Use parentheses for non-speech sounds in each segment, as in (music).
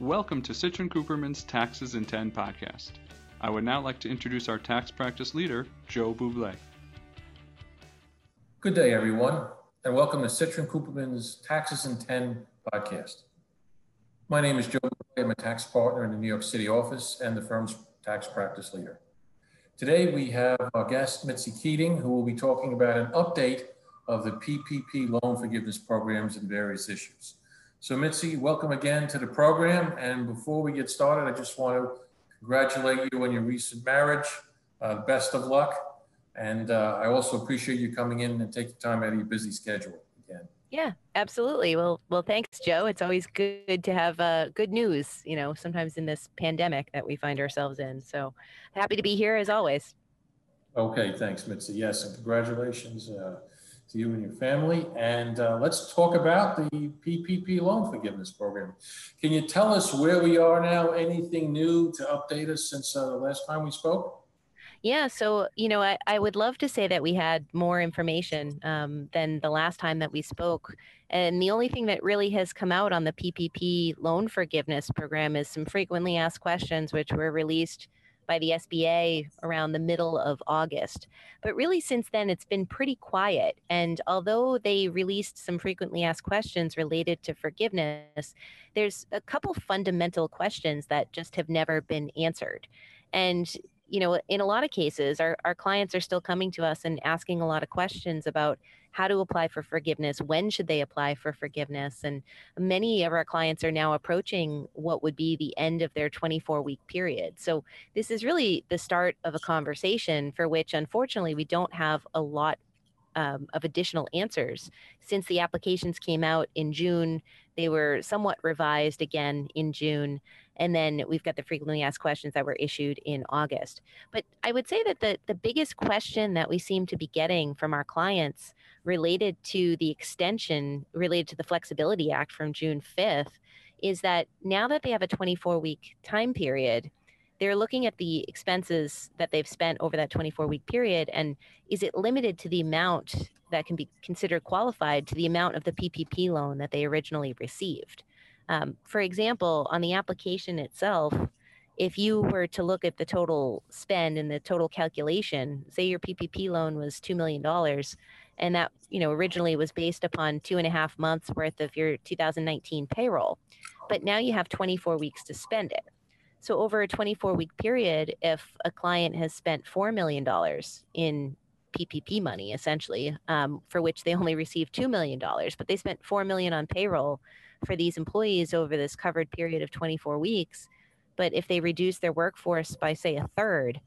Welcome to Citrin Cooperman's Taxes in 10 podcast. I would now like to introduce our tax practice leader, Joe Buble. Good day, everyone, and welcome to Citrin Cooperman's Taxes in 10 podcast. My name is Joe Buble. I'm a tax partner in the New York City office and the firm's tax practice leader. Today, we have our guest, Mitzi Keating, who will be talking about an update of the PPP loan forgiveness programs and various issues. So Mitzi, welcome again to the program. And before we get started, I just want to congratulate you on your recent marriage. Uh, best of luck. And uh, I also appreciate you coming in and taking time out of your busy schedule again. Yeah, absolutely. Well, well, thanks, Joe. It's always good to have uh, good news. You know, sometimes in this pandemic that we find ourselves in. So happy to be here as always. Okay, thanks, Mitzi. Yes, and congratulations. Uh, to you and your family. And uh, let's talk about the PPP loan forgiveness program. Can you tell us where we are now? Anything new to update us since uh, the last time we spoke? Yeah, so you know, I, I would love to say that we had more information um, than the last time that we spoke. And the only thing that really has come out on the PPP loan forgiveness program is some frequently asked questions, which were released by the SBA around the middle of August. But really, since then, it's been pretty quiet. And although they released some frequently asked questions related to forgiveness, there's a couple fundamental questions that just have never been answered. And you know, in a lot of cases, our, our clients are still coming to us and asking a lot of questions about how to apply for forgiveness, when should they apply for forgiveness. And many of our clients are now approaching what would be the end of their 24 week period. So this is really the start of a conversation for which, unfortunately, we don't have a lot um, of additional answers. Since the applications came out in June, they were somewhat revised again in June. And then we've got the frequently asked questions that were issued in August. But I would say that the, the biggest question that we seem to be getting from our clients related to the extension, related to the Flexibility Act from June 5th, is that now that they have a 24 week time period, they're looking at the expenses that they've spent over that 24 week period and is it limited to the amount that can be considered qualified to the amount of the PPP loan that they originally received. Um, for example, on the application itself, if you were to look at the total spend and the total calculation, say your PPP loan was $2 million, and that you know originally was based upon two and a half months worth of your 2019 payroll, but now you have 24 weeks to spend it. So over a 24 week period, if a client has spent $4 million in PPP money, essentially, um, for which they only received $2 million, but they spent 4 million on payroll for these employees over this covered period of 24 weeks. But if they reduce their workforce by, say, a third,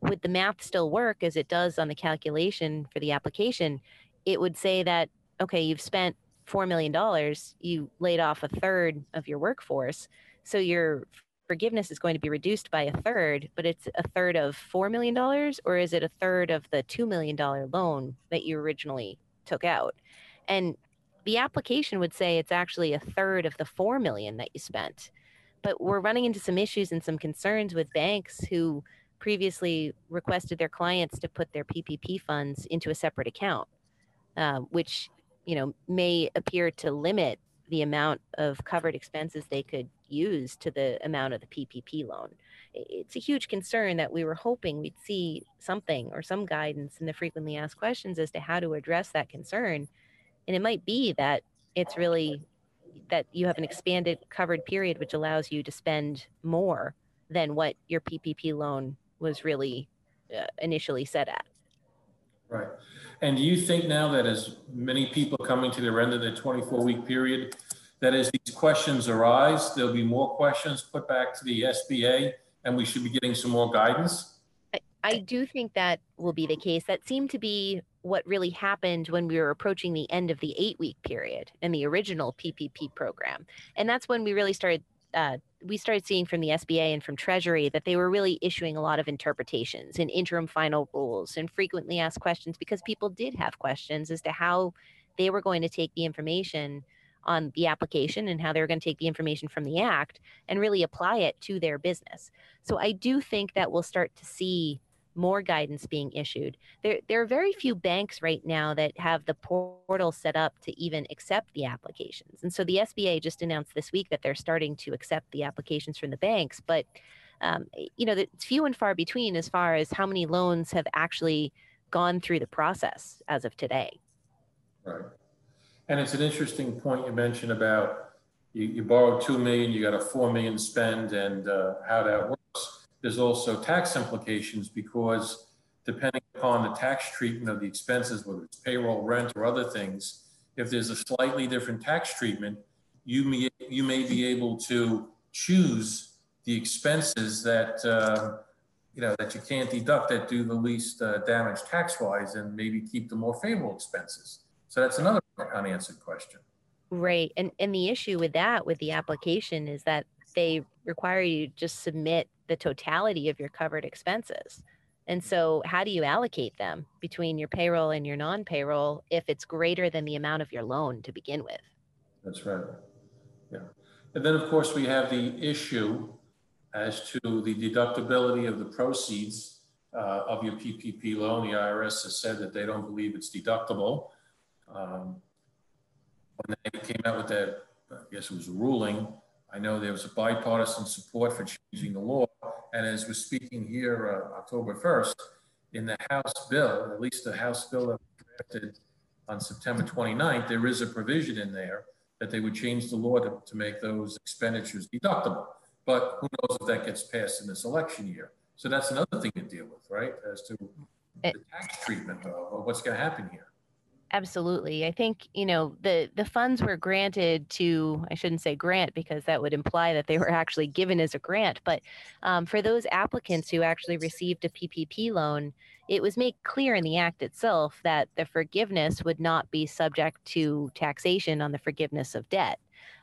would the math still work as it does on the calculation for the application? It would say that, okay, you've spent $4 million, you laid off a third of your workforce. So your forgiveness is going to be reduced by a third, but it's a third of $4 million, or is it a third of the $2 million loan that you originally took out? And the application would say it's actually a third of the 4 million that you spent. But we're running into some issues and some concerns with banks who previously requested their clients to put their PPP funds into a separate account, uh, which you know may appear to limit the amount of covered expenses they could use to the amount of the PPP loan. It's a huge concern that we were hoping we'd see something or some guidance in the frequently asked questions as to how to address that concern. And it might be that it's really that you have an expanded covered period, which allows you to spend more than what your PPP loan was really uh, initially set at. Right. And do you think now that as many people coming to their end of the 24 week period, that as these questions arise, there'll be more questions put back to the SBA and we should be getting some more guidance? I, I do think that will be the case. That seemed to be what really happened when we were approaching the end of the eight week period in the original PPP program. And that's when we really started uh, we started seeing from the SBA and from Treasury that they were really issuing a lot of interpretations and interim final rules and frequently asked questions because people did have questions as to how they were going to take the information on the application and how they were going to take the information from the act and really apply it to their business. So I do think that we'll start to see more guidance being issued. There, there are very few banks right now that have the portal set up to even accept the applications. And so the SBA just announced this week that they're starting to accept the applications from the banks, but um, you know, it's few and far between as far as how many loans have actually gone through the process as of today. Right. And it's an interesting point you mentioned about you, you borrowed two million, you got a four million spend, and uh, how that works. There's also tax implications because depending upon the tax treatment of the expenses, whether it's payroll, rent, or other things, if there's a slightly different tax treatment, you may you may be able to choose the expenses that uh, you know that you can't deduct that do the least uh, damage tax wise, and maybe keep the more favorable expenses. So that's another unanswered question. Right. And and the issue with that with the application is that they require you to just submit the totality of your covered expenses. And so how do you allocate them between your payroll and your non-payroll if it's greater than the amount of your loan to begin with? That's right. Yeah. And then of course we have the issue as to the deductibility of the proceeds uh, of your PPP loan. The IRS has said that they don't believe it's deductible. Um, when they came out with that, I guess it was a ruling, I know there was a bipartisan support for changing the law. And as we're speaking here, uh, October 1st, in the House bill, at least the House bill that was drafted on September 29th, there is a provision in there that they would change the law to, to make those expenditures deductible. But who knows if that gets passed in this election year? So that's another thing to deal with, right? As to the tax treatment of, of what's going to happen here. Absolutely. I think, you know, the the funds were granted to I shouldn't say grant because that would imply that they were actually given as a grant, but um, for those applicants who actually received a PPP loan, it was made clear in the act itself that the forgiveness would not be subject to taxation on the forgiveness of debt,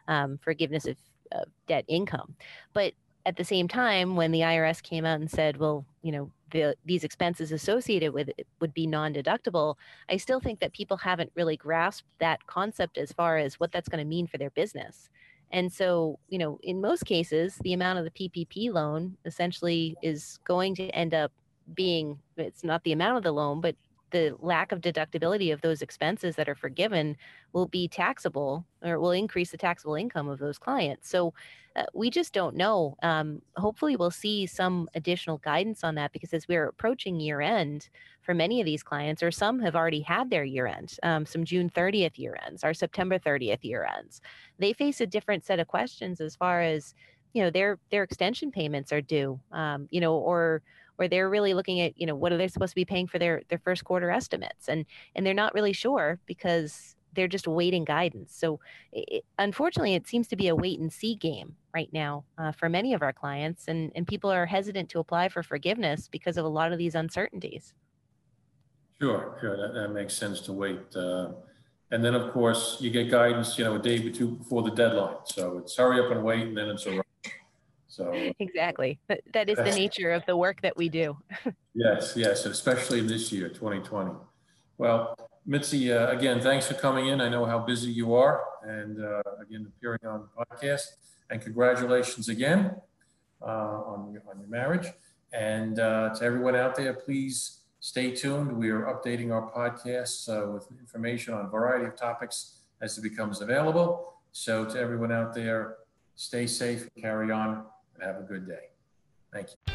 um, forgiveness of, of debt income. But at the same time, when the IRS came out and said, well, you know, the, these expenses associated with it would be non-deductible i still think that people haven't really grasped that concept as far as what that's going to mean for their business. And so you know in most cases the amount of the ppp loan essentially is going to end up being it's not the amount of the loan but the lack of deductibility of those expenses that are forgiven will be taxable or will increase the taxable income of those clients. So uh, we just don't know. Um, hopefully, we'll see some additional guidance on that because as we're approaching year end for many of these clients, or some have already had their year end, um, some June 30th year ends, our September 30th year ends, they face a different set of questions as far as you know their their extension payments are due um, you know or where they're really looking at you know what are they supposed to be paying for their their first quarter estimates and and they're not really sure because they're just waiting guidance. So it, unfortunately it seems to be a wait and see game right now uh, for many of our clients and and people are hesitant to apply for forgiveness because of a lot of these uncertainties. Sure sure. That, that makes sense to wait uh, and then of course you get guidance you know a day or two before the deadline. So it's hurry up and wait and then it's a so exactly, that is the nature of the work that we do. (laughs) yes, yes, especially this year, 2020. Well, Mitzi, uh, again, thanks for coming in. I know how busy you are, and uh, again appearing on the podcast. And congratulations again uh, on, your, on your marriage. And uh, to everyone out there, please stay tuned. We are updating our podcasts uh, with information on a variety of topics as it becomes available. So to everyone out there, stay safe, carry on have a good day. Thank you.